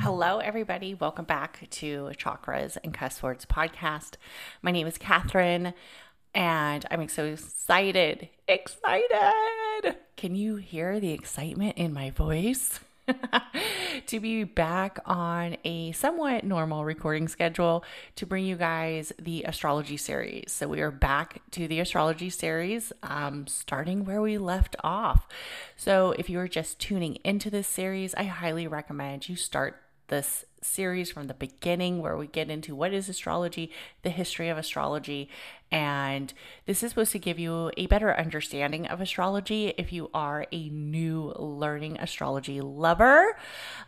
Hello, everybody. Welcome back to Chakras and Cuss Words podcast. My name is Katherine, and I'm so excited. Excited! Can you hear the excitement in my voice? to be back on a somewhat normal recording schedule to bring you guys the astrology series. So, we are back to the astrology series, um, starting where we left off. So, if you are just tuning into this series, I highly recommend you start this series from the beginning where we get into what is astrology, the history of astrology, and this is supposed to give you a better understanding of astrology if you are a new learning astrology lover,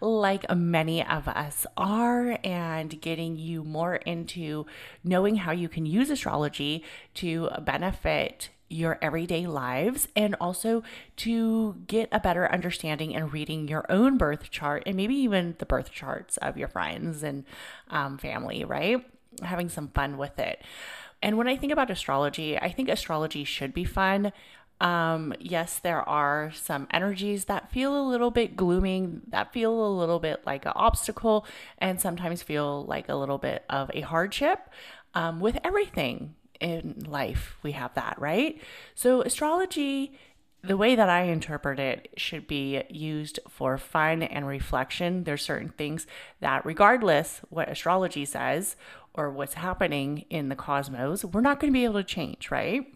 like many of us are, and getting you more into knowing how you can use astrology to benefit your everyday lives and also to get a better understanding and reading your own birth chart and maybe even the birth charts of your friends and um, family, right? Having some fun with it. And when I think about astrology, I think astrology should be fun. Um, yes, there are some energies that feel a little bit glooming, that feel a little bit like an obstacle, and sometimes feel like a little bit of a hardship um, with everything in life we have that, right? So astrology the way that I interpret it should be used for fun and reflection. There's certain things that regardless what astrology says or what's happening in the cosmos, we're not going to be able to change, right?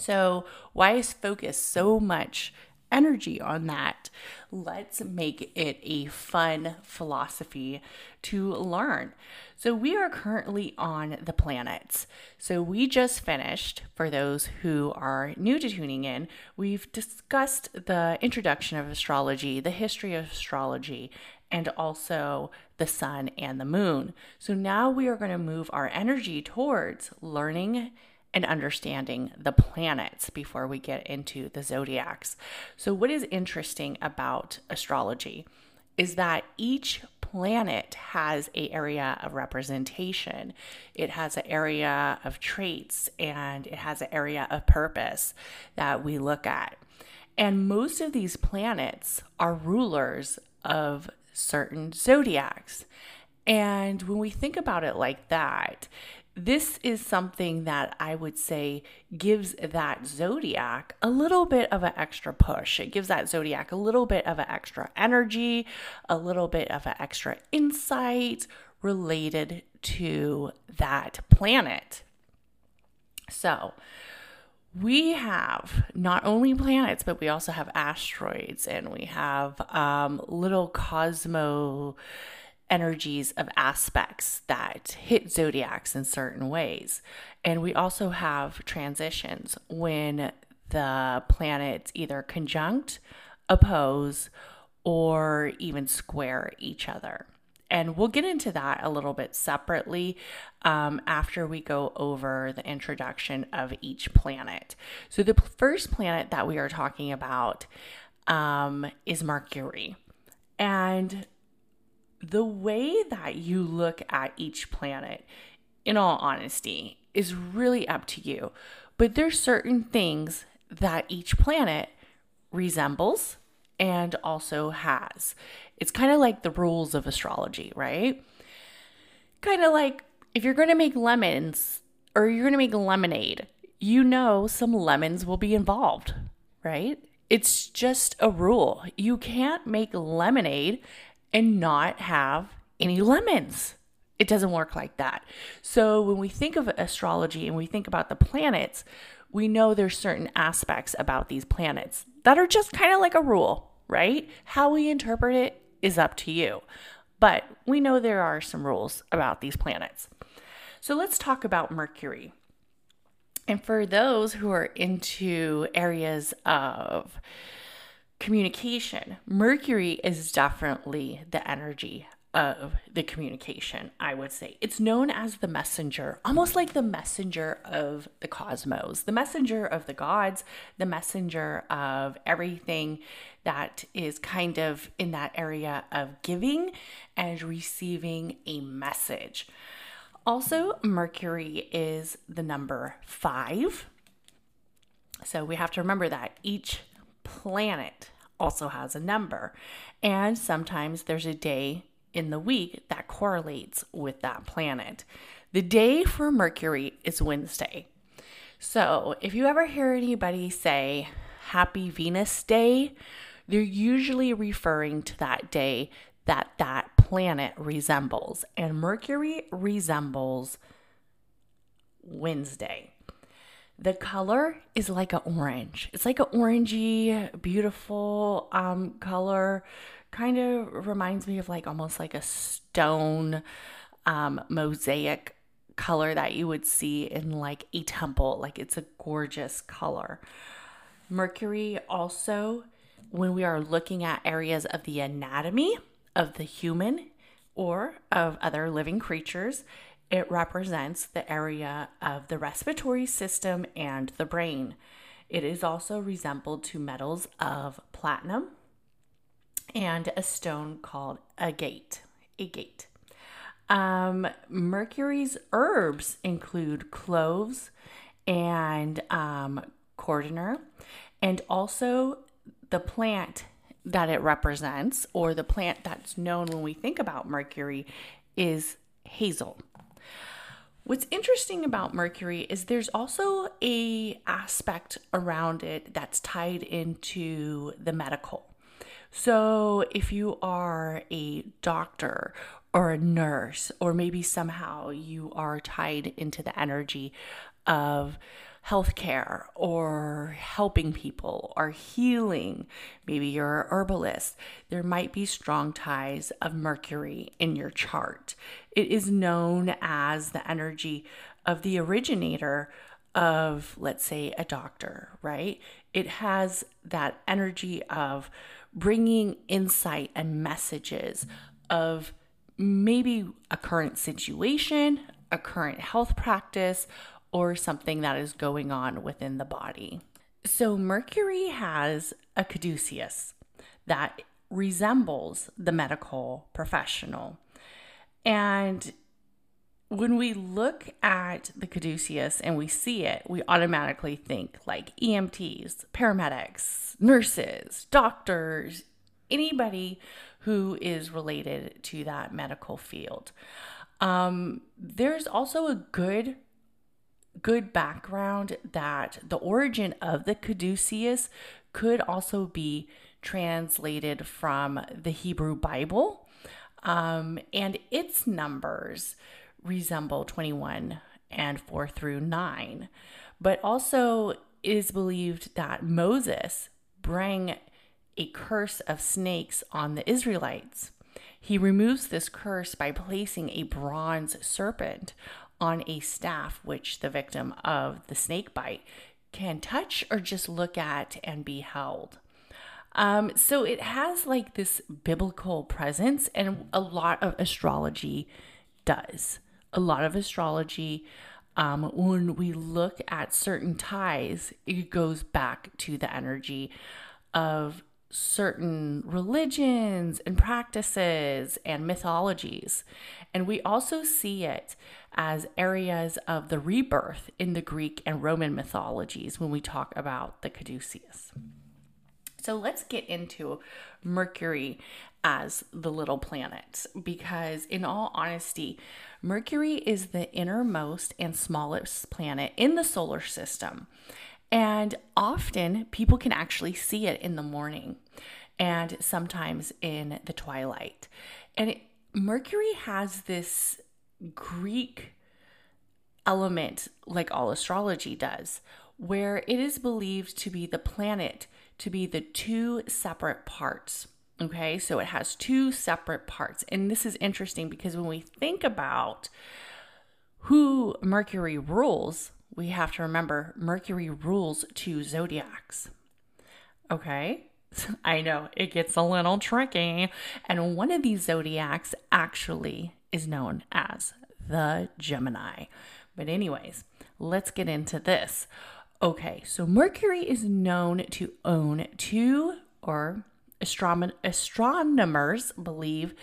So, why is focus so much energy on that. Let's make it a fun philosophy to learn. So, we are currently on the planets. So, we just finished, for those who are new to tuning in, we've discussed the introduction of astrology, the history of astrology, and also the sun and the moon. So, now we are going to move our energy towards learning and understanding the planets before we get into the zodiacs. So, what is interesting about astrology is that each planet has a area of representation. It has an area of traits and it has an area of purpose that we look at. And most of these planets are rulers of certain zodiacs. And when we think about it like that, this is something that I would say gives that zodiac a little bit of an extra push. It gives that zodiac a little bit of an extra energy, a little bit of an extra insight related to that planet. So, we have not only planets, but we also have asteroids and we have um, little cosmo energies of aspects that hit zodiacs in certain ways. And we also have transitions when the planets either conjunct, oppose, or even square each other. And we'll get into that a little bit separately um, after we go over the introduction of each planet. So, the first planet that we are talking about um, is Mercury. And the way that you look at each planet, in all honesty, is really up to you. But there's certain things that each planet resembles and also has. It's kind of like the rules of astrology, right? Kind of like if you're going to make lemons or you're going to make lemonade, you know some lemons will be involved, right? It's just a rule. You can't make lemonade and not have any lemons. It doesn't work like that. So when we think of astrology and we think about the planets, we know there's certain aspects about these planets that are just kind of like a rule, right? How we interpret it is up to you. But we know there are some rules about these planets. So let's talk about Mercury. And for those who are into areas of communication. Mercury is definitely the energy of the communication, I would say. It's known as the messenger, almost like the messenger of the cosmos, the messenger of the gods, the messenger of everything that is kind of in that area of giving and receiving a message. Also, Mercury is the number five. So we have to remember that each planet also has a number. And sometimes there's a day in the week that correlates with that planet. The day for Mercury is Wednesday. So if you ever hear anybody say Happy Venus Day, they're usually referring to that day that that planet resembles. And Mercury resembles Wednesday. The color is like an orange. It's like an orangey, beautiful um, color. Kind of reminds me of like almost like a stone um, mosaic color that you would see in like a temple. Like it's a gorgeous color. Mercury also, when we are looking at areas of the anatomy of the human or of other living creatures, it represents the area of the respiratory system and the brain. It is also resembled to metals of platinum and a stone called agate. Agate. Um, Mercury's herbs include cloves and um, cardamom, and also the plant that it represents, or the plant that's known when we think about Mercury, is hazel. What's interesting about Mercury is there's also a aspect around it that's tied into the medical. So if you are a doctor or a nurse or maybe somehow you are tied into the energy of healthcare or helping people or healing. Maybe you're a herbalist. There might be strong ties of Mercury in your chart. It is known as the energy of the originator of, let's say, a doctor, right? It has that energy of bringing insight and messages of maybe a current situation, a current health practice, or something that is going on within the body. So, Mercury has a caduceus that resembles the medical professional. And when we look at the caduceus and we see it, we automatically think like EMTs, paramedics, nurses, doctors, anybody who is related to that medical field. Um, there's also a good good background that the origin of the caduceus could also be translated from the Hebrew Bible, um, and its numbers resemble 21 and 4 through 9. But also, is believed that Moses bring a curse of snakes on the Israelites. He removes this curse by placing a bronze serpent on a staff, which the victim of the snake bite can touch or just look at and be held. Um, so it has like this biblical presence, and a lot of astrology does. A lot of astrology, um, when we look at certain ties, it goes back to the energy of certain religions and practices and mythologies. And we also see it as areas of the rebirth in the Greek and Roman mythologies when we talk about the caduceus. So let's get into Mercury as the little planet because, in all honesty, Mercury is the innermost and smallest planet in the solar system. And often people can actually see it in the morning and sometimes in the twilight. And it, Mercury has this Greek element, like all astrology does, where it is believed to be the planet to be the two separate parts. Okay, so it has two separate parts. And this is interesting because when we think about who Mercury rules, we have to remember Mercury rules two zodiacs. Okay, I know it gets a little tricky. And one of these zodiacs actually is known as the Gemini. But, anyways, let's get into this. Okay, so Mercury is known to own two, or astronomers believe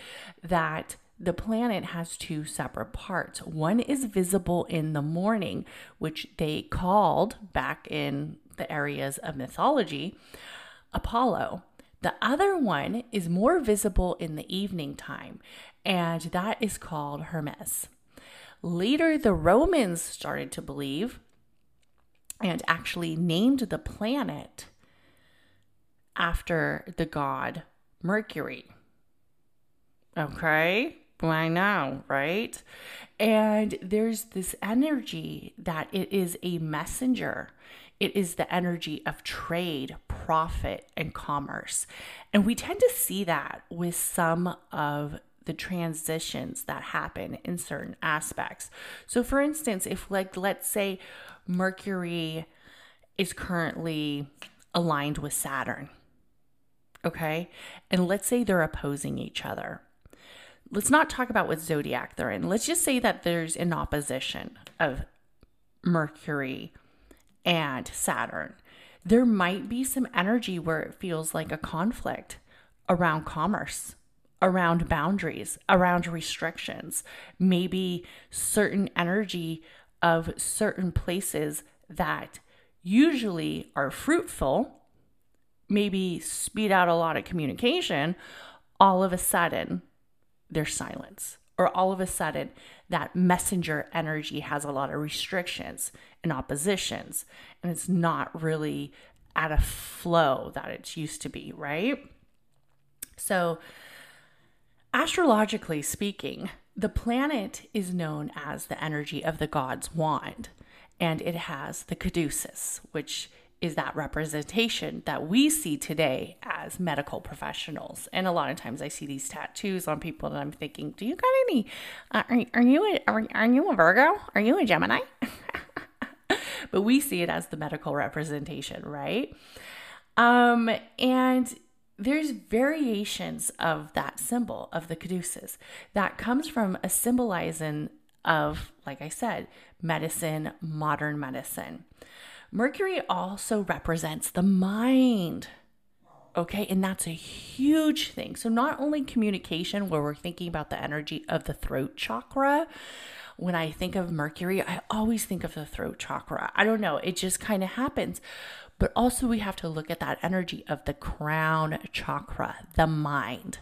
that the planet has two separate parts. One is visible in the morning, which they called back in the areas of mythology Apollo. The other one is more visible in the evening time, and that is called Hermes. Later, the Romans started to believe and actually named the planet after the god Mercury. Okay, I know, right? And there's this energy that it is a messenger. It is the energy of trade, profit, and commerce. And we tend to see that with some of the transitions that happen in certain aspects. So, for instance, if, like, let's say Mercury is currently aligned with Saturn, okay? And let's say they're opposing each other. Let's not talk about what zodiac they're in. Let's just say that there's an opposition of Mercury and Saturn. There might be some energy where it feels like a conflict around commerce, around boundaries, around restrictions, maybe certain energy of certain places that usually are fruitful maybe speed out a lot of communication, all of a sudden there's silence. Or all of a sudden, that messenger energy has a lot of restrictions and oppositions, and it's not really at a flow that it's used to be, right? So, astrologically speaking, the planet is known as the energy of the god's wand, and it has the caduceus, which is that representation that we see today as medical professionals. And a lot of times I see these tattoos on people and I'm thinking, do you got any, uh, are, are, you a, are, are you a Virgo? Are you a Gemini? but we see it as the medical representation, right? Um, and there's variations of that symbol of the caduceus that comes from a symbolizing of, like I said, medicine, modern medicine. Mercury also represents the mind. Okay, and that's a huge thing. So, not only communication, where we're thinking about the energy of the throat chakra. When I think of Mercury, I always think of the throat chakra. I don't know, it just kind of happens. But also, we have to look at that energy of the crown chakra, the mind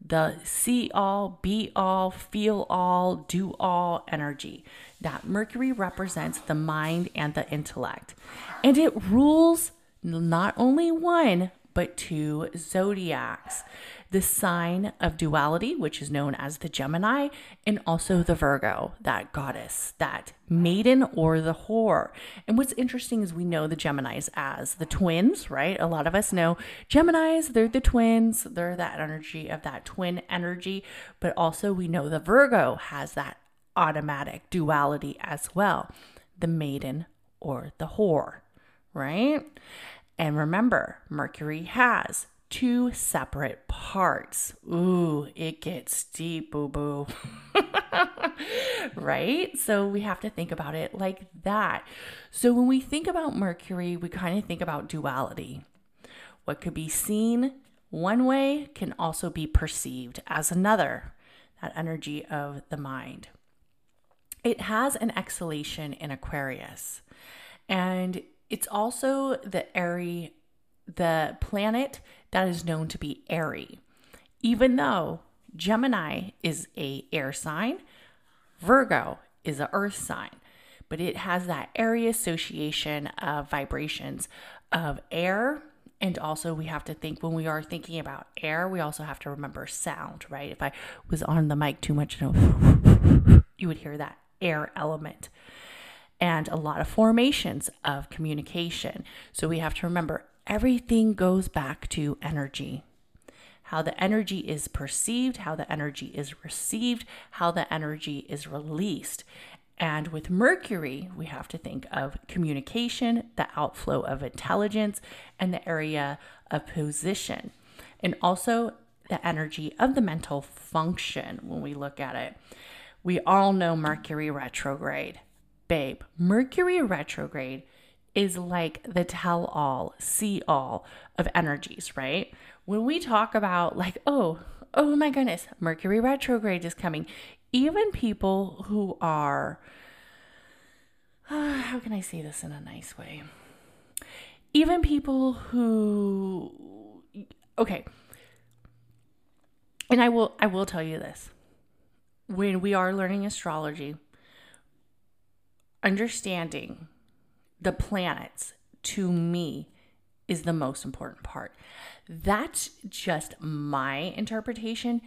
the see all, be all, feel all, do all energy. That Mercury represents the mind and the intellect. And it rules not only one, but two zodiacs the sign of duality, which is known as the Gemini, and also the Virgo, that goddess, that maiden or the whore. And what's interesting is we know the Geminis as the twins, right? A lot of us know Geminis, they're the twins, they're that energy of that twin energy, but also we know the Virgo has that automatic duality as well the maiden or the whore, right? And remember, Mercury has two separate parts. Ooh, it gets deep, boo boo. right? So we have to think about it like that. So when we think about Mercury, we kind of think about duality. What could be seen one way can also be perceived as another, that energy of the mind. It has an exaltation in Aquarius, and it's also the airy the planet that is known to be airy. Even though Gemini is a air sign, Virgo is a earth sign, but it has that airy association of vibrations of air and also we have to think when we are thinking about air, we also have to remember sound, right? If I was on the mic too much, you would hear that air element and a lot of formations of communication. So we have to remember everything goes back to energy. How the energy is perceived, how the energy is received, how the energy is released. And with Mercury, we have to think of communication, the outflow of intelligence, and the area of position, and also the energy of the mental function when we look at it. We all know Mercury retrograde. Babe, Mercury retrograde is like the tell all, see all of energies, right? When we talk about, like, oh, oh my goodness, Mercury retrograde is coming, even people who are, uh, how can I say this in a nice way? Even people who, okay, and I will, I will tell you this when we are learning astrology, understanding the planets to me is the most important part. That's just my interpretation.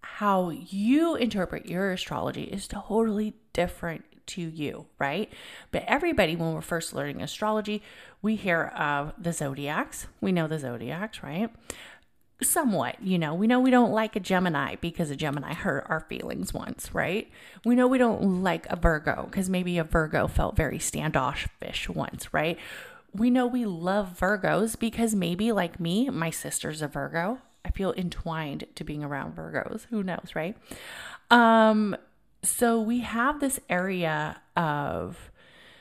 How you interpret your astrology is totally different to you, right? But everybody, when we're first learning astrology, we hear of the zodiacs. We know the zodiacs, right? Somewhat, you know, we know we don't like a Gemini because a Gemini hurt our feelings once, right? We know we don't like a Virgo because maybe a Virgo felt very standoffish once, right? We know we love Virgos because maybe, like me, my sister's a Virgo. I feel entwined to being around Virgos. Who knows, right? Um, so we have this area of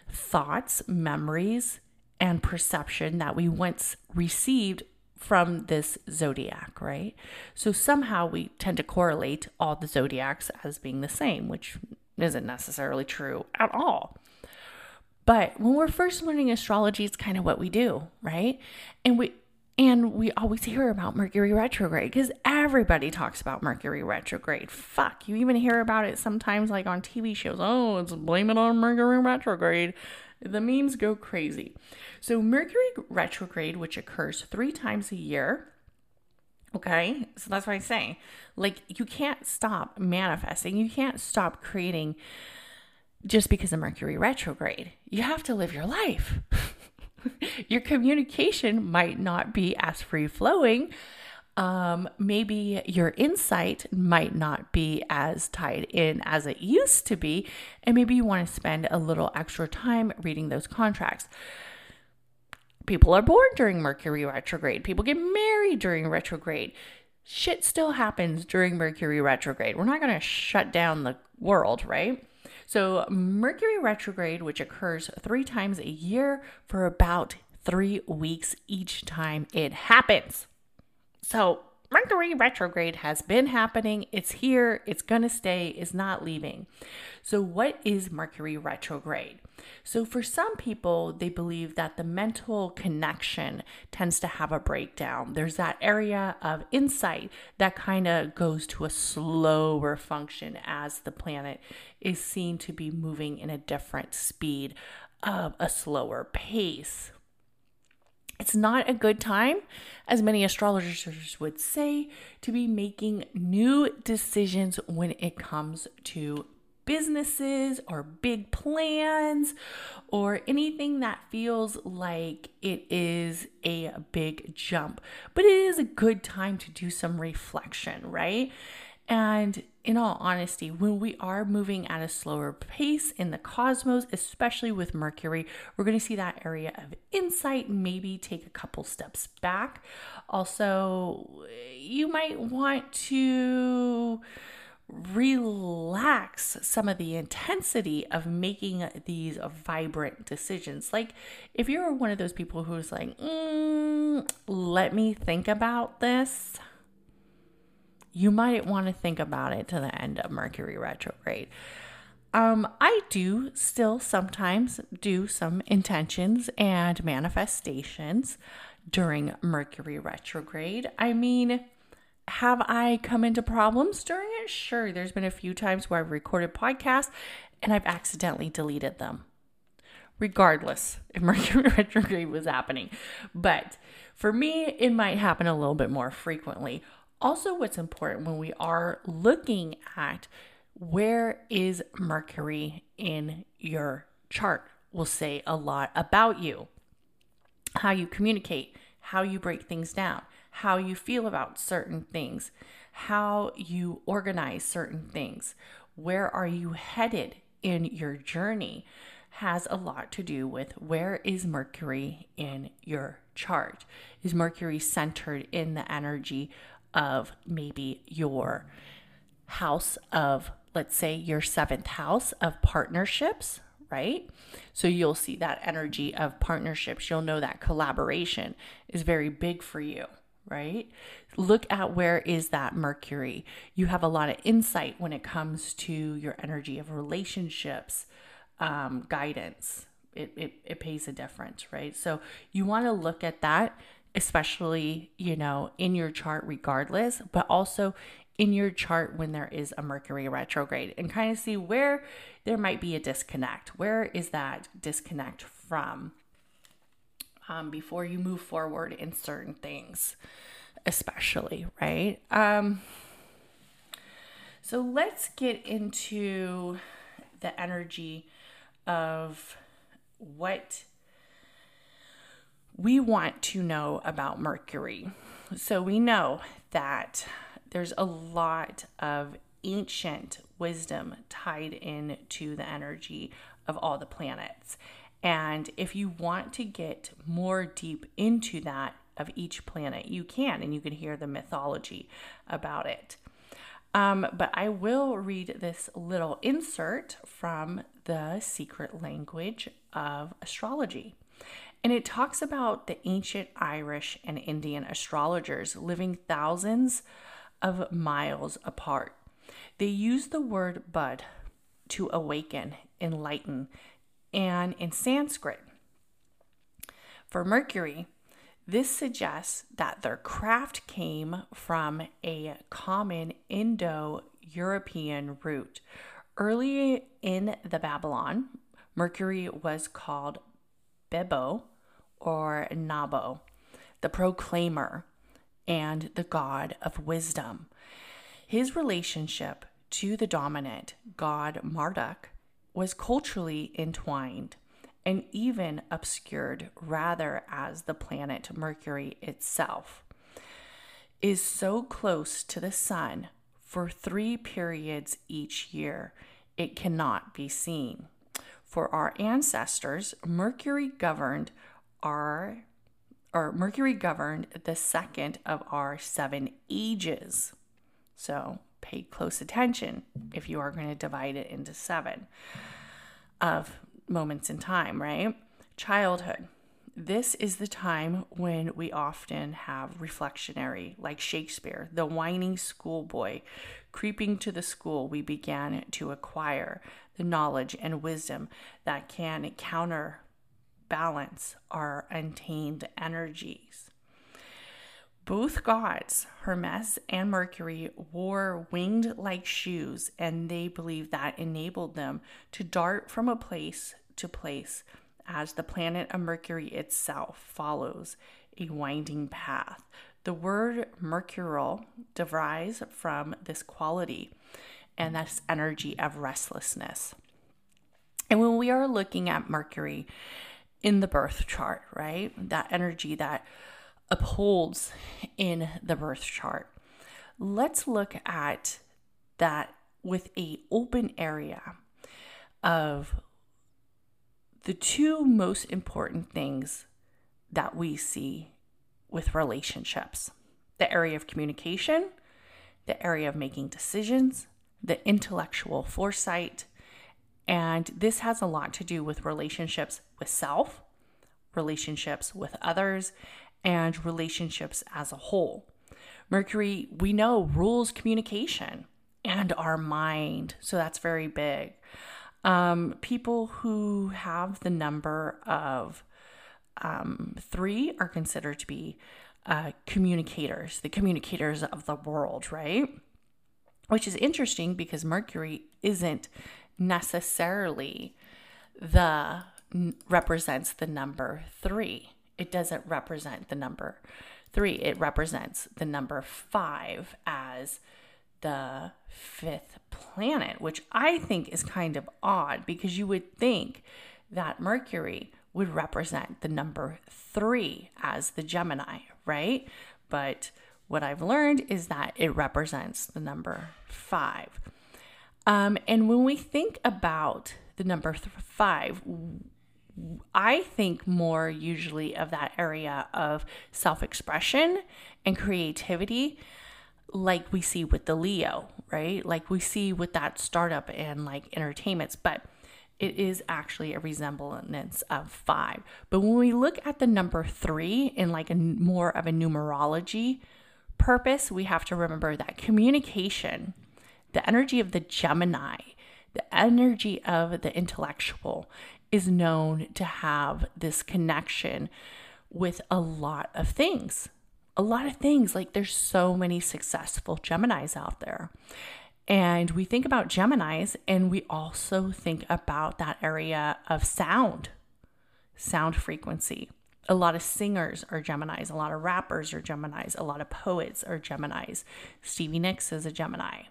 thoughts, memories, and perception that we once received from this zodiac, right? So somehow we tend to correlate all the zodiacs as being the same, which isn't necessarily true at all. But when we're first learning astrology, it's kind of what we do, right? And we and we always hear about Mercury retrograde because everybody talks about Mercury retrograde. Fuck, you even hear about it sometimes like on TV shows. Oh, it's blame it on Mercury retrograde. The memes go crazy. So, Mercury retrograde, which occurs three times a year, okay, so that's what I say. Like, you can't stop manifesting, you can't stop creating just because of Mercury retrograde. You have to live your life. your communication might not be as free flowing um, maybe your insight might not be as tied in as it used to be, and maybe you want to spend a little extra time reading those contracts. People are born during Mercury retrograde, people get married during retrograde. Shit still happens during Mercury retrograde. We're not going to shut down the world, right? So, Mercury retrograde, which occurs three times a year for about three weeks each time it happens. So, Mercury retrograde has been happening. It's here. It's going to stay. It's not leaving. So, what is Mercury retrograde? So, for some people, they believe that the mental connection tends to have a breakdown. There's that area of insight that kind of goes to a slower function as the planet is seen to be moving in a different speed of a slower pace. It's not a good time, as many astrologers would say, to be making new decisions when it comes to businesses or big plans or anything that feels like it is a big jump. But it is a good time to do some reflection, right? And in all honesty, when we are moving at a slower pace in the cosmos, especially with Mercury, we're going to see that area of insight maybe take a couple steps back. Also, you might want to relax some of the intensity of making these vibrant decisions. Like, if you're one of those people who's like, mm, let me think about this you might want to think about it to the end of Mercury retrograde. Um, I do still sometimes do some intentions and manifestations during Mercury retrograde. I mean, have I come into problems during it? Sure. There's been a few times where I've recorded podcasts and I've accidentally deleted them, regardless if Mercury retrograde was happening. But for me, it might happen a little bit more frequently. Also, what's important when we are looking at where is Mercury in your chart will say a lot about you. How you communicate, how you break things down, how you feel about certain things, how you organize certain things. Where are you headed in your journey has a lot to do with where is Mercury in your chart? Is Mercury centered in the energy of maybe your house of, let's say, your seventh house of partnerships, right? So you'll see that energy of partnerships. You'll know that collaboration is very big for you, right? Look at where is that Mercury. You have a lot of insight when it comes to your energy of relationships, um, guidance. It, it, it pays a difference, right? So you want to look at that, especially, you know, in your chart regardless, but also in your chart when there is a Mercury retrograde and kind of see where there might be a disconnect. Where is that disconnect from um, before you move forward in certain things, especially, right? Um, so let's get into the energy of what we want to know about Mercury. So we know that there's a lot of ancient wisdom tied into the energy of all the planets. And if you want to get more deep into that of each planet, you can, and you can hear the mythology about it. Um, but I will read this little insert from the secret language of astrology. And it talks about the ancient Irish and Indian astrologers living thousands of miles apart. They use the word bud to awaken, enlighten, and in Sanskrit, for Mercury, this suggests that their craft came from a common Indo European root. Early in the Babylon, Mercury was called Nebo or Nabo, the proclaimer and the god of wisdom. His relationship to the dominant god Marduk was culturally entwined and even obscured rather as the planet Mercury itself, is so close to the sun for three periods each year, it cannot be seen. For our ancestors, Mercury governed our or Mercury governed the second of our seven ages. So pay close attention if you are going to divide it into seven of moments in time, right? Childhood. This is the time when we often have reflectionary, like Shakespeare, the whining schoolboy creeping to the school we began to acquire the knowledge and wisdom that can counterbalance our untamed energies. Both gods, Hermes and Mercury, wore winged like shoes, and they believed that enabled them to dart from a place to place as the planet of Mercury itself follows a winding path. The word mercurial derives from this quality and this energy of restlessness. And when we are looking at Mercury in the birth chart, right, that energy that upholds in the birth chart. Let's look at that with a open area of the two most important things that we see with relationships the area of communication, the area of making decisions, the intellectual foresight. And this has a lot to do with relationships with self, relationships with others, and relationships as a whole. Mercury, we know, rules communication and our mind. So that's very big. Um, people who have the number of um, three are considered to be uh, communicators, the communicators of the world, right? Which is interesting because Mercury isn't necessarily the represents the number three it doesn't represent the number three, it represents the number five as the fifth planet, which I think is kind of odd because you would think that Mercury would represent the number three as the Gemini, right? But what I've learned is that it represents the number five. Um, and when we think about the number th- five, I think more usually of that area of self expression and creativity, like we see with the Leo, right? Like we see with that startup and like entertainments, but it is actually a resemblance of five. But when we look at the number three in like a more of a numerology purpose, we have to remember that communication, the energy of the Gemini, the energy of the intellectual is known to have this connection with a lot of things. A lot of things. Like there's so many successful Geminis out there. And we think about Geminis and we also think about that area of sound, sound frequency. A lot of singers are Geminis, a lot of rappers are Geminis, a lot of poets are Geminis. Stevie Nicks is a Gemini.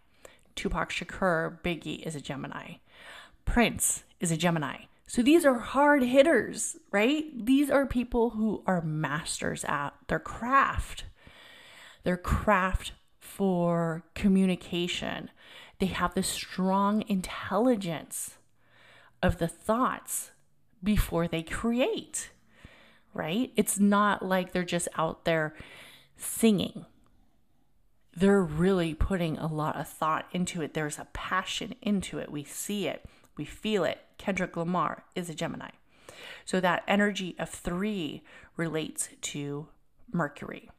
Tupac Shakur, Biggie is a Gemini. Prince is a Gemini. So these are hard hitters, right? These are people who are masters at their craft. Their craft for communication. They have this strong intelligence of the thoughts before they create, right? It's not like they're just out there singing. They're really putting a lot of thought into it. There's a passion into it. We see it, we feel it. Kendrick Lamar is a Gemini. So that energy of three relates to Mercury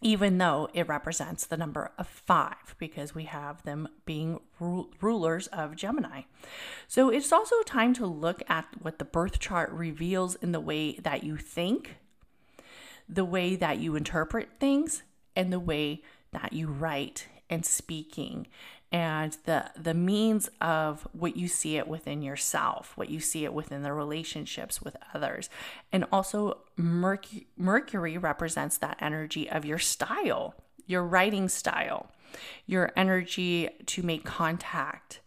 even though it represents the number of five, because we have them being ru- rulers of Gemini. So it's also time to look at what the birth chart reveals in the way that you think, the way that you interpret things, and the way that you write and speaking and the the means of what you see it within yourself what you see it within the relationships with others. And also mercury, mercury represents that energy of your style your writing style your energy to make contact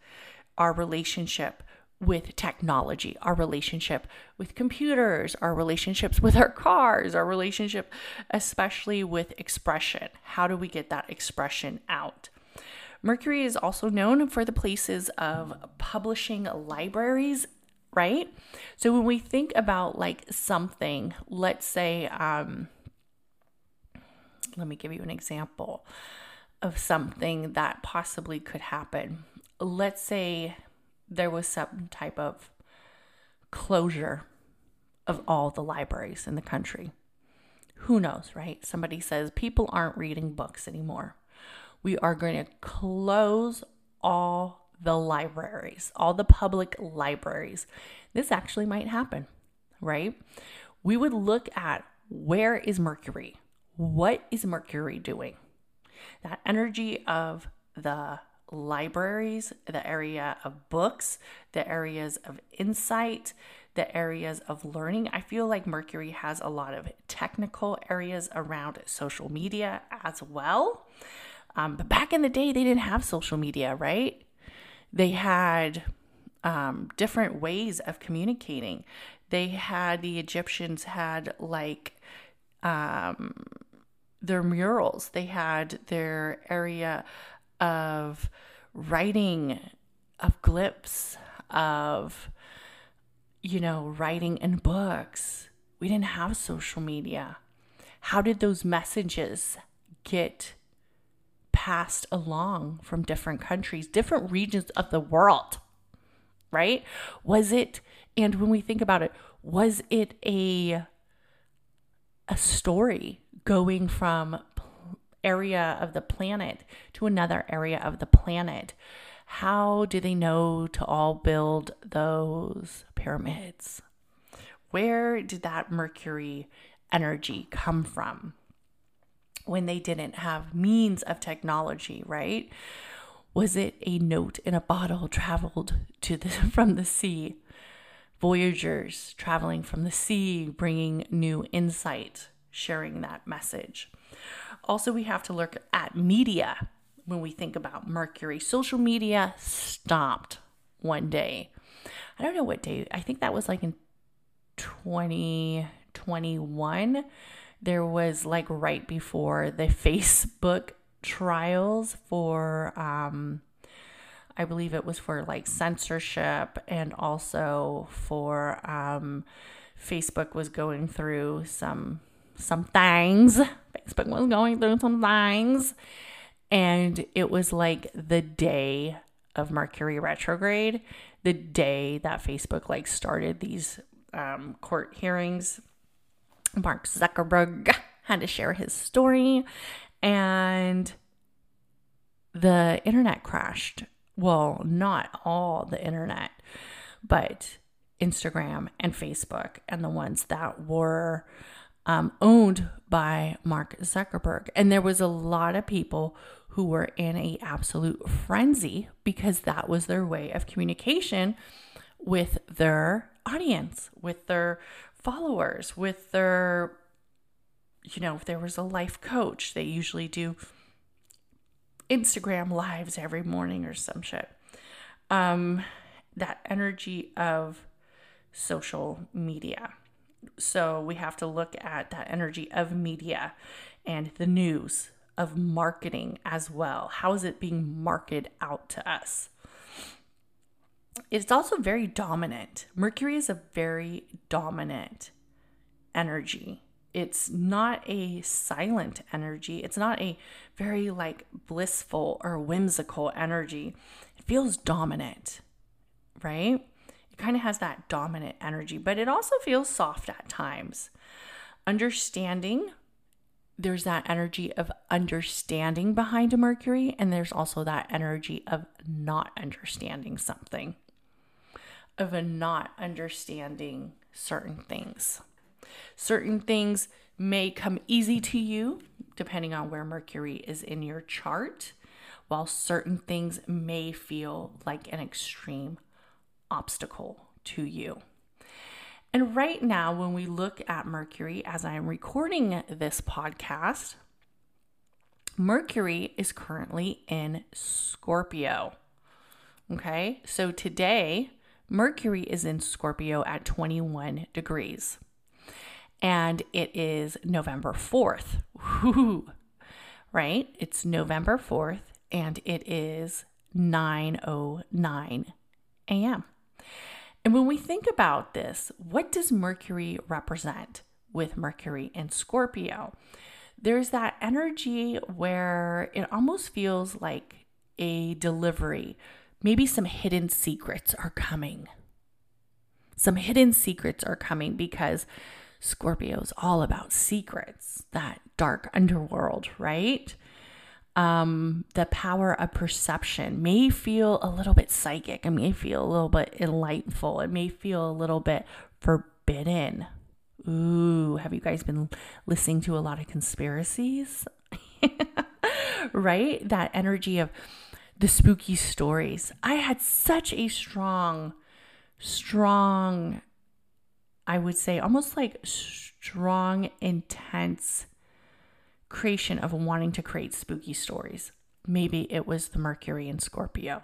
our relationship with technology, our relationship with computers, our relationships with our cars, our relationship, especially with expression. How do we get that expression out? Mercury is also known for the places of publishing libraries, right? So when we think about like something, let's say, um, let me give you an example of something that possibly could happen. Let's say there was some type of closure of all the libraries in the country. Who knows, right? Somebody says people aren't reading books anymore we are going to close all the libraries, all the public libraries. This actually might happen, right? We would look at where is Mercury? What is Mercury doing? That energy of the libraries, the area of books, the areas of insight, the areas of learning. I feel like Mercury has a lot of technical areas around social media as well. Um, but back in the day, they didn't have social media, right? They had um, different ways of communicating. They had, the Egyptians had like um, their murals, they had their area of writing, of glyphs, of, you know, writing in books. We didn't have social media. How did those messages get passed along from different countries, different regions of the world, right? Was it, and when we think about it, was it a a story going from area of the planet to another area of the planet? How do they know to all build those pyramids? Where did that Mercury energy come from? when they didn't have means of technology, right? Was it a note in a bottle traveled to the from the sea? Voyagers traveling from the sea, bringing new insight, sharing that message. Also, we have to look at media when we think about Mercury. Social media stopped one day. I don't know what day, I think that was like in 2021 there was like right before the Facebook trials for um, I believe it was for like censorship and also for um, Facebook was going through some some things. Facebook was going through some things. And it was like the day of Mercury retrograde, the day that Facebook like started these um, court hearings. Mark Zuckerberg had to share his story and the internet crashed. Well, not all the internet, but Instagram and Facebook and the ones that were um, owned by Mark Zuckerberg. And there was a lot of people who were in a absolute frenzy because that was their way of communication with their audience, with their followers, with their you know, if there was a life coach, they usually do Instagram lives every morning or some shit. Um, that energy of social media. So we have to look at that energy of media and the news, of marketing as well. How is it being marketed out to us? It's also very dominant. Mercury is a very dominant energy it's not a silent energy. It's not a very like blissful or whimsical energy. It feels dominant, right? Kind of has that dominant energy, but it also feels soft at times. Understanding, there's that energy of understanding behind Mercury, and there's also that energy of not understanding something, of a not understanding certain things. Certain things may come easy to you depending on where Mercury is in your chart, while certain things may feel like an extreme obstacle to you. And right now, when we look at Mercury, as I am recording this podcast, Mercury is currently in Scorpio. Okay, so today, Mercury is in Scorpio at 21 degrees and it is November 4th. Woo-hoo. Right? It's November 4th and it is 9:09 a.m. And when we think about this, what does Mercury represent with Mercury and Scorpio? There's that energy where it almost feels like a delivery. Maybe some hidden secrets are coming. Some hidden secrets are coming because Scorpio's all about secrets, that dark underworld, right? Um, the power of perception may feel a little bit psychic. It may feel a little bit enlightenful. It may feel a little bit forbidden. Ooh, have you guys been listening to a lot of conspiracies? right? That energy of the spooky stories. I had such a strong, strong I would say, almost like strong, intense creation of wanting to create spooky stories. Maybe it was the Mercury in Scorpio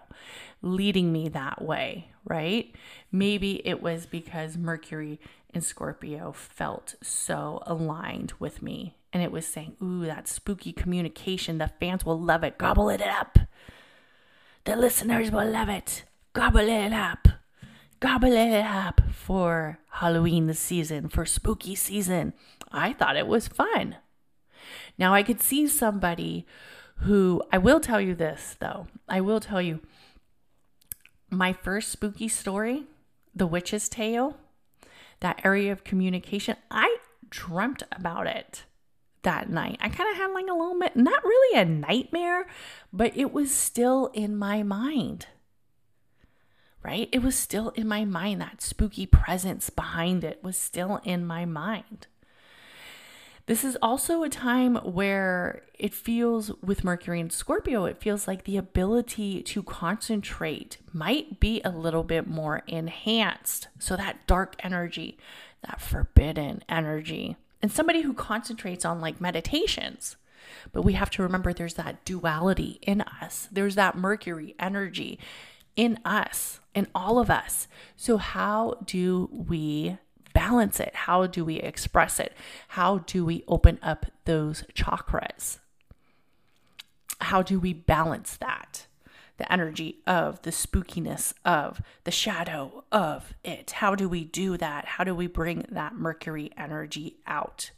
leading me that way, right? Maybe it was because Mercury in Scorpio felt so aligned with me and it was saying, Ooh, that spooky communication. The fans will love it. Gobble it up. The listeners will love it. Gobble it up gobble it up for Halloween season, for spooky season. I thought it was fun. Now I could see somebody who, I will tell you this though, I will tell you my first spooky story, The Witch's Tale, that area of communication, I dreamt about it that night. I kind of had like a little bit, not really a nightmare, but it was still in my mind right? It was still in my mind. That spooky presence behind it was still in my mind. This is also a time where it feels with Mercury and Scorpio, it feels like the ability to concentrate might be a little bit more enhanced. So, that dark energy, that forbidden energy, and somebody who concentrates on like meditations. But we have to remember there's that duality in us, there's that Mercury energy in us, in all of us. So, how do we balance it? How do we express it? How do we open up those chakras? How do we balance that? the energy of, the spookiness of, the shadow of it. How do we do that? How do we bring that Mercury energy out?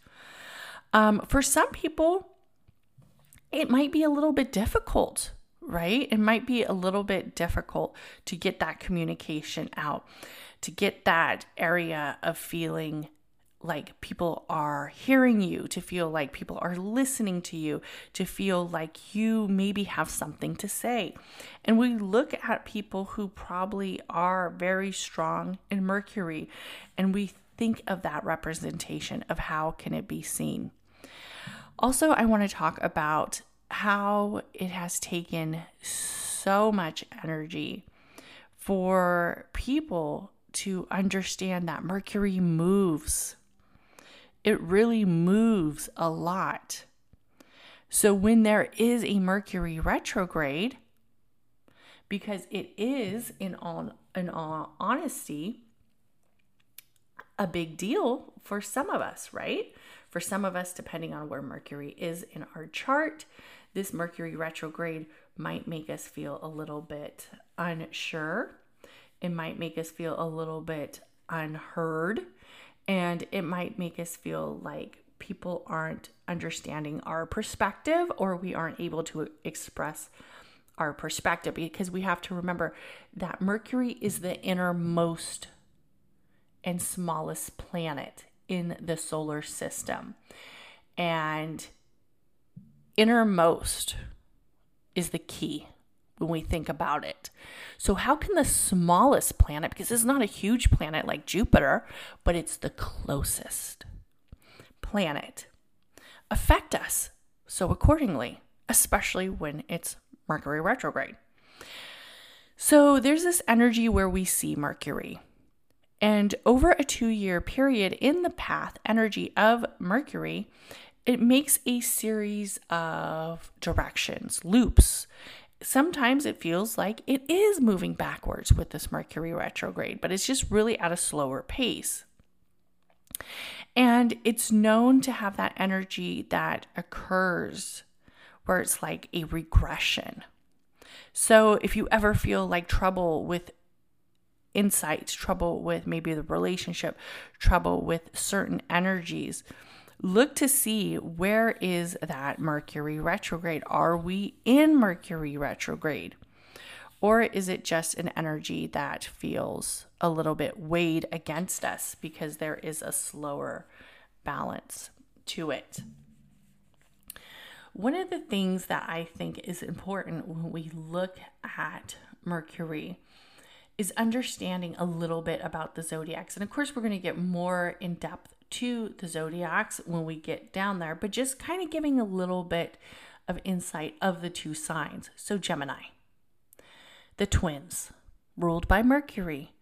Um, for some people, it might be a little bit difficult, right? It might be a little bit difficult to get that communication out, to get that area of feeling like people are hearing you, to feel like people are listening to you, to feel like you maybe have something to say. And we look at people who probably are very strong in Mercury and we think of that representation of how can it be seen. Also, I want to talk about how it has taken so much energy for people to understand that Mercury moves it really moves a lot. So when there is a Mercury retrograde, because it is in all in all honesty a big deal for some of us, right? For some of us, depending on where Mercury is in our chart, this Mercury retrograde might make us feel a little bit unsure. It might make us feel a little bit unheard and it might make us feel like people aren't understanding our perspective or we aren't able to express our perspective because we have to remember that Mercury is the innermost and smallest planet in the solar system. And innermost is the key when we think about it. So, how can the smallest planet, because it's not a huge planet like Jupiter, but it's the closest planet, affect us so accordingly, especially when it's Mercury retrograde? So, there's this energy where we see Mercury. And over a two year period in the path energy of Mercury, it makes a series of directions, loops, sometimes it feels like it is moving backwards with this Mercury retrograde, but it's just really at a slower pace. And it's known to have that energy that occurs where it's like a regression. So if you ever feel like trouble with insights, trouble with maybe the relationship, trouble with certain energies, look to see where is that Mercury retrograde? Are we in Mercury retrograde? Or is it just an energy that feels a little bit weighed against us because there is a slower balance to it? One of the things that I think is important when we look at Mercury is understanding a little bit about the zodiacs. And of course, we're going to get more in depth to the zodiacs when we get down there, but just kind of giving a little bit of insight of the two signs. So, Gemini, the twins, ruled by Mercury,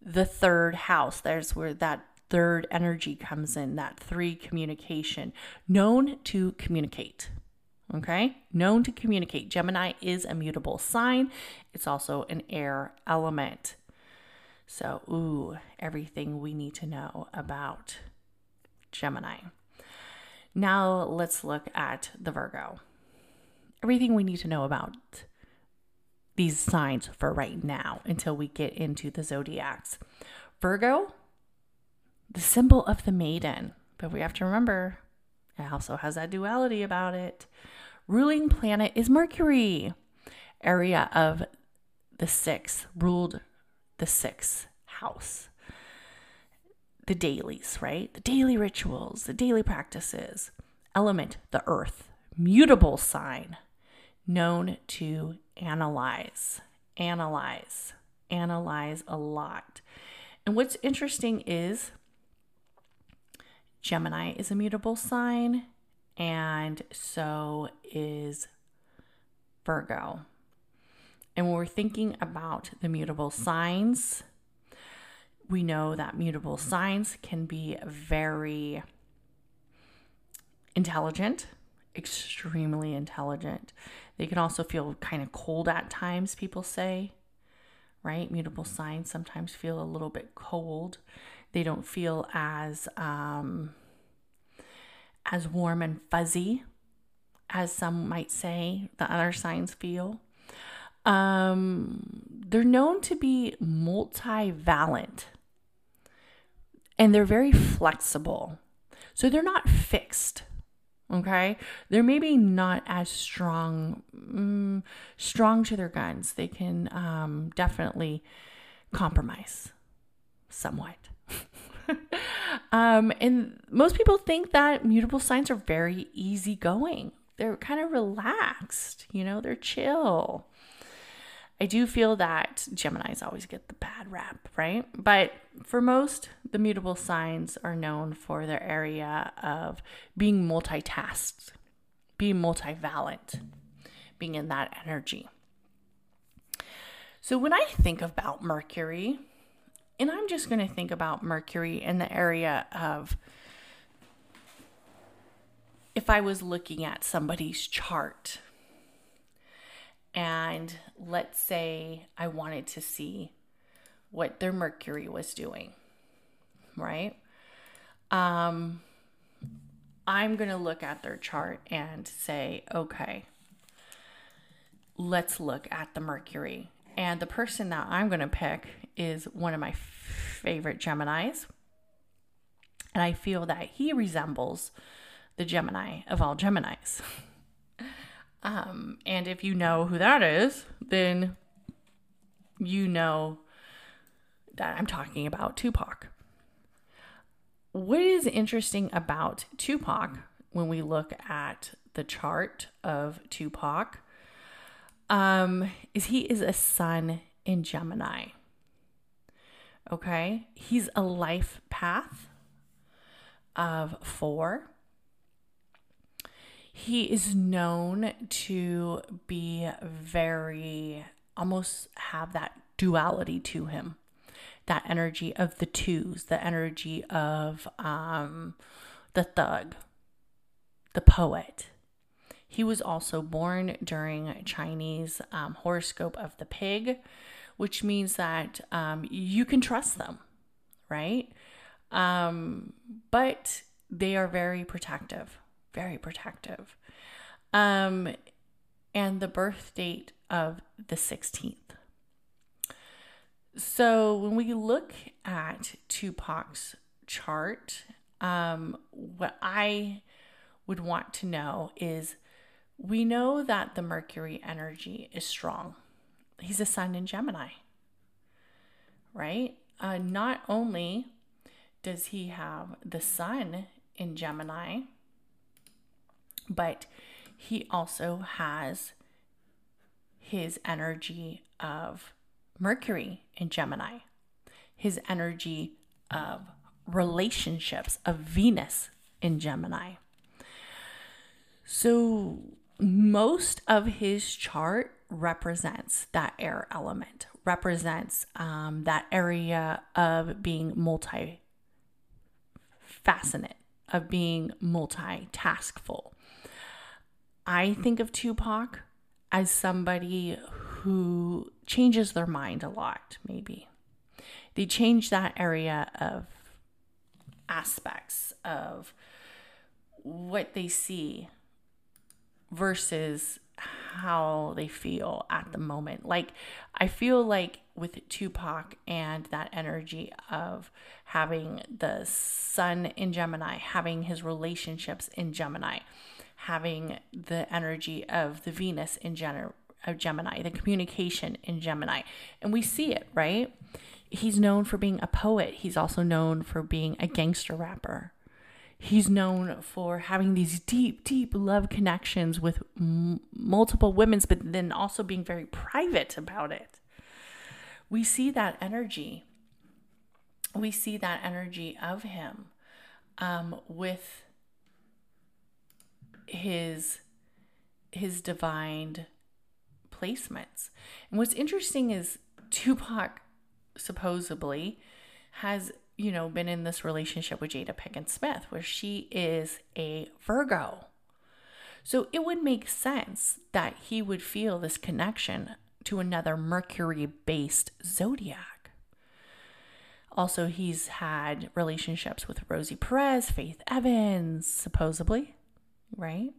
the third house, there's where that third energy comes in, that three communication, known to communicate. Okay, known to communicate. Gemini is a mutable sign, it's also an air element. So, ooh, everything we need to know about Gemini. Now let's look at the Virgo. Everything we need to know about these signs for right now until we get into the zodiacs. Virgo, the symbol of the maiden, but we have to remember it also has that duality about it. Ruling planet is Mercury, area of the sixth, ruled the sixth house the dailies, right? The daily rituals, the daily practices. Element, the earth, mutable sign, known to analyze, analyze, analyze a lot. And what's interesting is Gemini is a mutable sign, and so is Virgo. And when we're thinking about the mutable signs, we know that mutable signs can be very intelligent, extremely intelligent. They can also feel kind of cold at times, people say, right? Mutable signs sometimes feel a little bit cold. They don't feel as um, as warm and fuzzy as some might say the other signs feel. Um, they're known to be multivalent and they're very flexible. So they're not fixed. Okay, they're maybe not as strong, mm, strong to their guns. They can um, definitely compromise somewhat. um, and most people think that mutable signs are very easygoing. They're kind of relaxed, you know, they're chill. I do feel that Geminis always get the bad rap, right? But for most, the mutable signs are known for their area of being multitasked, being multivalent, being in that energy. So when I think about Mercury, and I'm just going to think about Mercury in the area of if I was looking at somebody's chart and let's say I wanted to see what their Mercury was doing, right? Um, I'm going to look at their chart and say, okay, let's look at the Mercury. And the person that I'm going to pick is one of my favorite Geminis. And I feel that he resembles the Gemini of all Geminis. Um, and if you know who that is, then you know that I'm talking about Tupac. What is interesting about Tupac when we look at the chart of Tupac um, is he is a sun in Gemini. Okay, he's a life path of four. He is known to be very, almost have that duality to him that energy of the twos, the energy of um, the thug, the poet. He was also born during Chinese um, horoscope of the pig, which means that um, you can trust them, right? Um, but they are very protective very protective. Um, and the birth date of the 16th. So when we look at Tupac's chart, um, what I would want to know is we know that the Mercury energy is strong. He's a sun in Gemini, right? Uh, not only does he have the sun in Gemini, but he also has his energy of Mercury in Gemini, his energy of relationships of Venus in Gemini. So, most of his chart represents that air element, represents um, that area of being multi faceted, of being multitaskful. I think of Tupac as somebody who changes their mind a lot, maybe. They change that area of aspects of what they see versus how they feel at the moment. Like, I feel like with Tupac and that energy of having the sun in Gemini, having his relationships in Gemini, having the energy of the Venus in Gen- of Gemini, the communication in Gemini. And we see it, right? He's known for being a poet. He's also known for being a gangster rapper. He's known for having these deep, deep love connections with m- multiple women, but then also being very private about it. We see that energy. We see that energy of him um, with his his divine placements. And what's interesting is Tupac supposedly has, you know, been in this relationship with Jada Pinkett Smith where she is a Virgo. So it would make sense that he would feel this connection to another Mercury based zodiac. Also, he's had relationships with Rosie Perez, Faith Evans, supposedly right?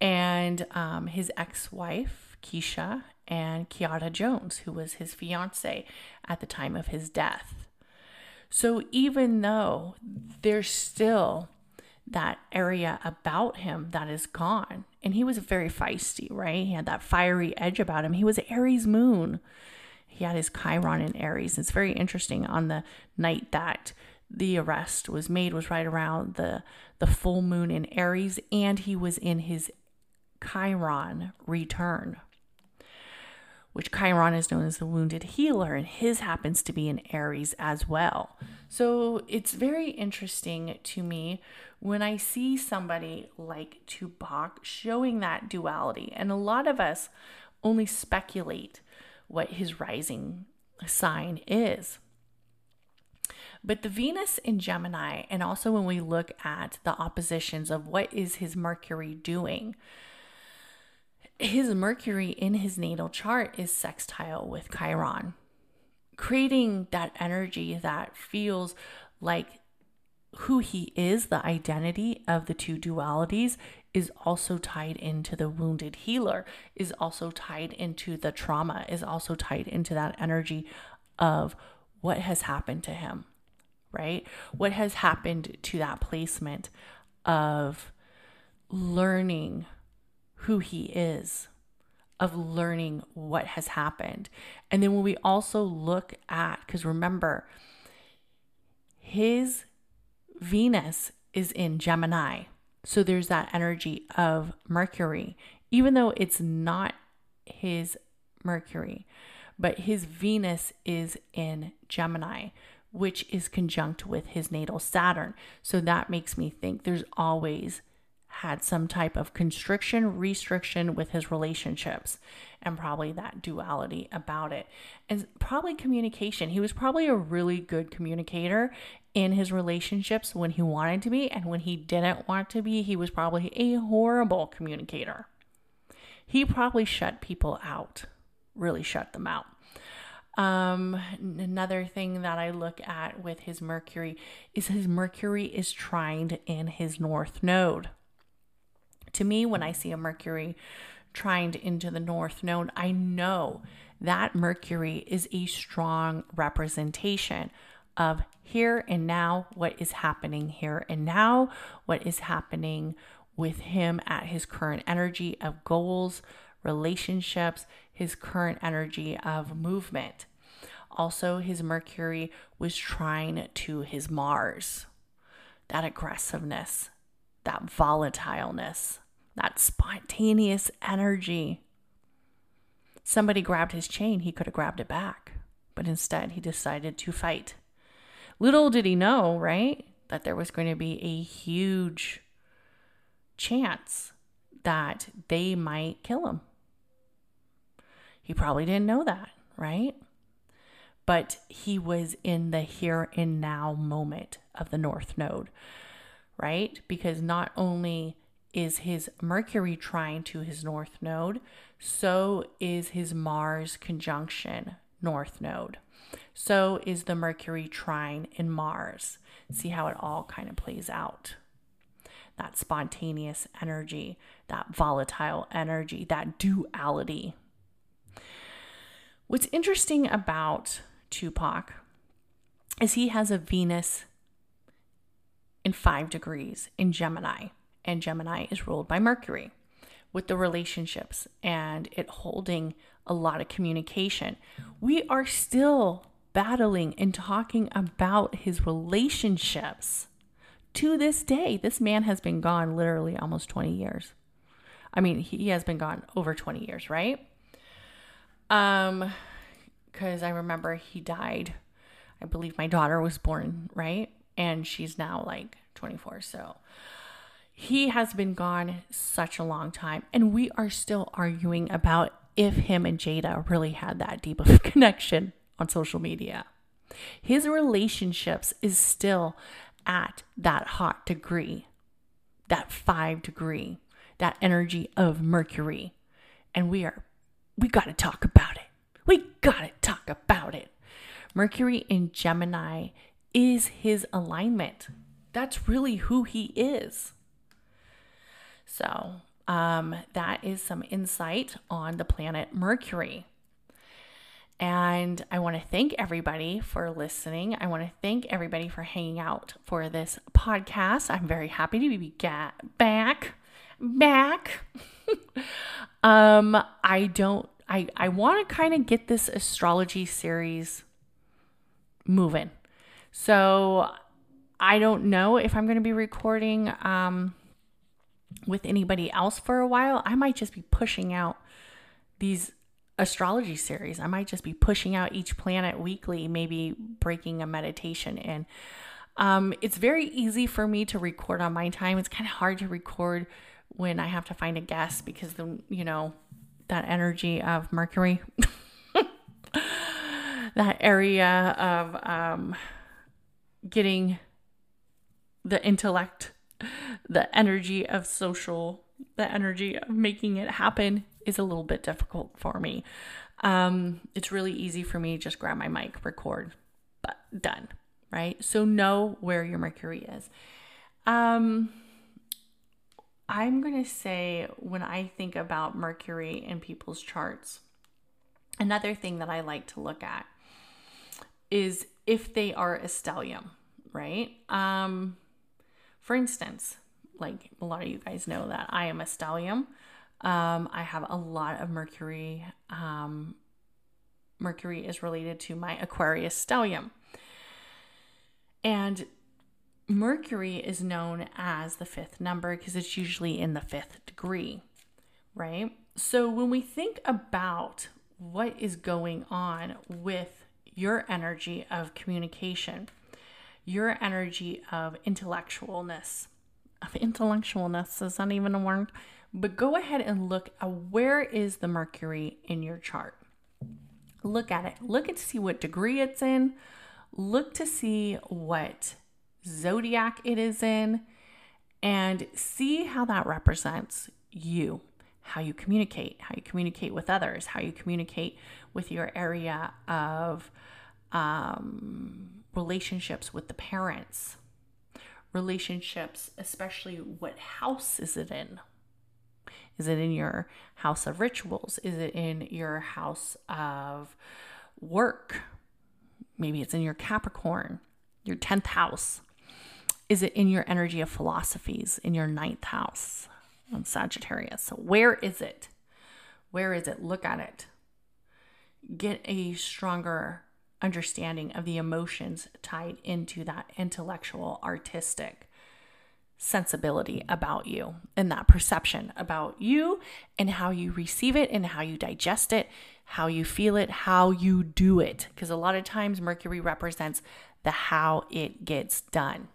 And um, his ex wife, Keisha, and Kiara Jones, who was his fiance at the time of his death. So even though there's still that area about him that is gone, and he was very feisty, right? He had that fiery edge about him. He was Aries moon. He had his Chiron in Aries. It's very interesting on the night that the arrest was made was right around the the full moon in Aries and he was in his Chiron return which Chiron is known as the wounded healer, and his happens to be in Aries as well. So it's very interesting to me when I see somebody like Tupac showing that duality. And a lot of us only speculate what his rising sign is. But the Venus in Gemini, and also when we look at the oppositions of what is his Mercury doing, his Mercury in his natal chart is sextile with Chiron, creating that energy that feels like who he is, the identity of the two dualities, is also tied into the wounded healer, is also tied into the trauma, is also tied into that energy of what has happened to him, right? What has happened to that placement of learning who he is, of learning what has happened. And then when we also look at, because remember, his Venus is in Gemini. So there's that energy of Mercury, even though it's not his Mercury, but his Venus is in Gemini, which is conjunct with his natal Saturn. So that makes me think there's always had some type of constriction, restriction with his relationships, and probably that duality about it. And probably communication. He was probably a really good communicator in his relationships when he wanted to be, and when he didn't want to be, he was probably a horrible communicator. He probably shut people out, really shut them out. Um, another thing that I look at with his Mercury is his Mercury is trined in his North Node. To me, when I see a Mercury trined into the North Node, I know that Mercury is a strong representation of here and now, what is happening here and now, what is happening with him at his current energy of goals, relationships, his current energy of movement. Also, his Mercury was trine to his Mars, that aggressiveness, that volatileness that spontaneous energy. Somebody grabbed his chain, he could have grabbed it back, but instead he decided to fight. Little did he know, right, that there was going to be a huge chance that they might kill him. He probably didn't know that, right? But he was in the here and now moment of the North Node, right? Because not only is his Mercury trine to his north node, so is his Mars conjunction north node. So is the Mercury trine in Mars. See how it all kind of plays out. That spontaneous energy, that volatile energy, that duality. What's interesting about Tupac is he has a Venus in five degrees in Gemini and Gemini is ruled by Mercury with the relationships and it holding a lot of communication. We are still battling and talking about his relationships to this day. This man has been gone literally almost 20 years. I mean, he has been gone over 20 years, right? Um cuz I remember he died. I believe my daughter was born, right? And she's now like 24. So he has been gone such a long time, and we are still arguing about if him and Jada really had that deep of a connection on social media. His relationships is still at that hot degree, that five degree, that energy of Mercury. And we are, we got to talk about it. We got to talk about it. Mercury in Gemini is his alignment. That's really who he is. So Um, that is some insight on the planet Mercury. And I want to thank everybody for listening. I want to thank everybody for hanging out for this podcast. I'm very happy to be back. Back. um, I don't I I want to kind of get this astrology series moving. So I don't know if I'm going to be recording um with anybody else for a while. I might just be pushing out these astrology series. I might just be pushing out each planet weekly, maybe breaking a meditation in. Um, it's very easy for me to record on my time. It's kind of hard to record when I have to find a guest because the you know that energy of Mercury, that area of um, getting the intellect, the energy of social, the energy of making it happen is a little bit difficult for me. Um, it's really easy for me to just grab my mic, record, but done, right? So know where your Mercury is. Um, I'm going to say when I think about Mercury in people's charts, another thing that I like to look at is if they are a stellium, right? Um, for instance, like a lot of you guys know that I am a stellium. Um, I have a lot of Mercury. Um, Mercury is related to my Aquarius stellium. And Mercury is known as the fifth number because it's usually in the fifth degree, right? So when we think about what is going on with your energy of communication, your energy of intellectualness, of intellectualness is not even a word, but go ahead and look at where is the Mercury in your chart. Look at it. Look and see what degree it's in. Look to see what zodiac it is in and see how that represents you, how you communicate, how you communicate with others, how you communicate with your area of um, relationships with the parents, relationships, especially what house is it in? Is it in your house of rituals? Is it in your house of work? Maybe it's in your Capricorn, your 10th house. Is it in your energy of philosophies, in your ninth house on Sagittarius? So, where is it? Where is it? Look at it. Get a stronger understanding of the emotions tied into that intellectual, artistic sensibility about you and that perception about you and how you receive it and how you digest it, how you feel it, how you do it. Because a lot of times Mercury represents the how it gets done.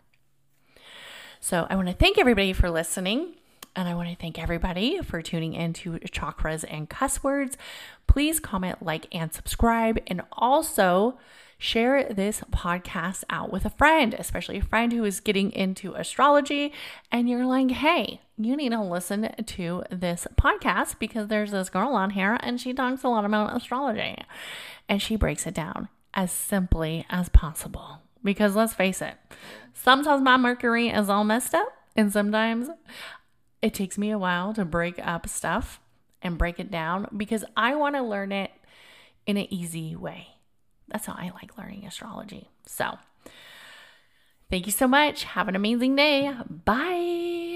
So I want to thank everybody for listening. And I want to thank everybody for tuning in to Chakras and Cuss Words. Please comment, like, and subscribe. And also share this podcast out with a friend, especially a friend who is getting into astrology. And you're like, hey, you need to listen to this podcast because there's this girl on here and she talks a lot about astrology. And she breaks it down as simply as possible. Because let's face it, sometimes my Mercury is all messed up, and sometimes it takes me a while to break up stuff and break it down because I want to learn it in an easy way. That's how I like learning astrology. So, thank you so much. Have an amazing day. Bye.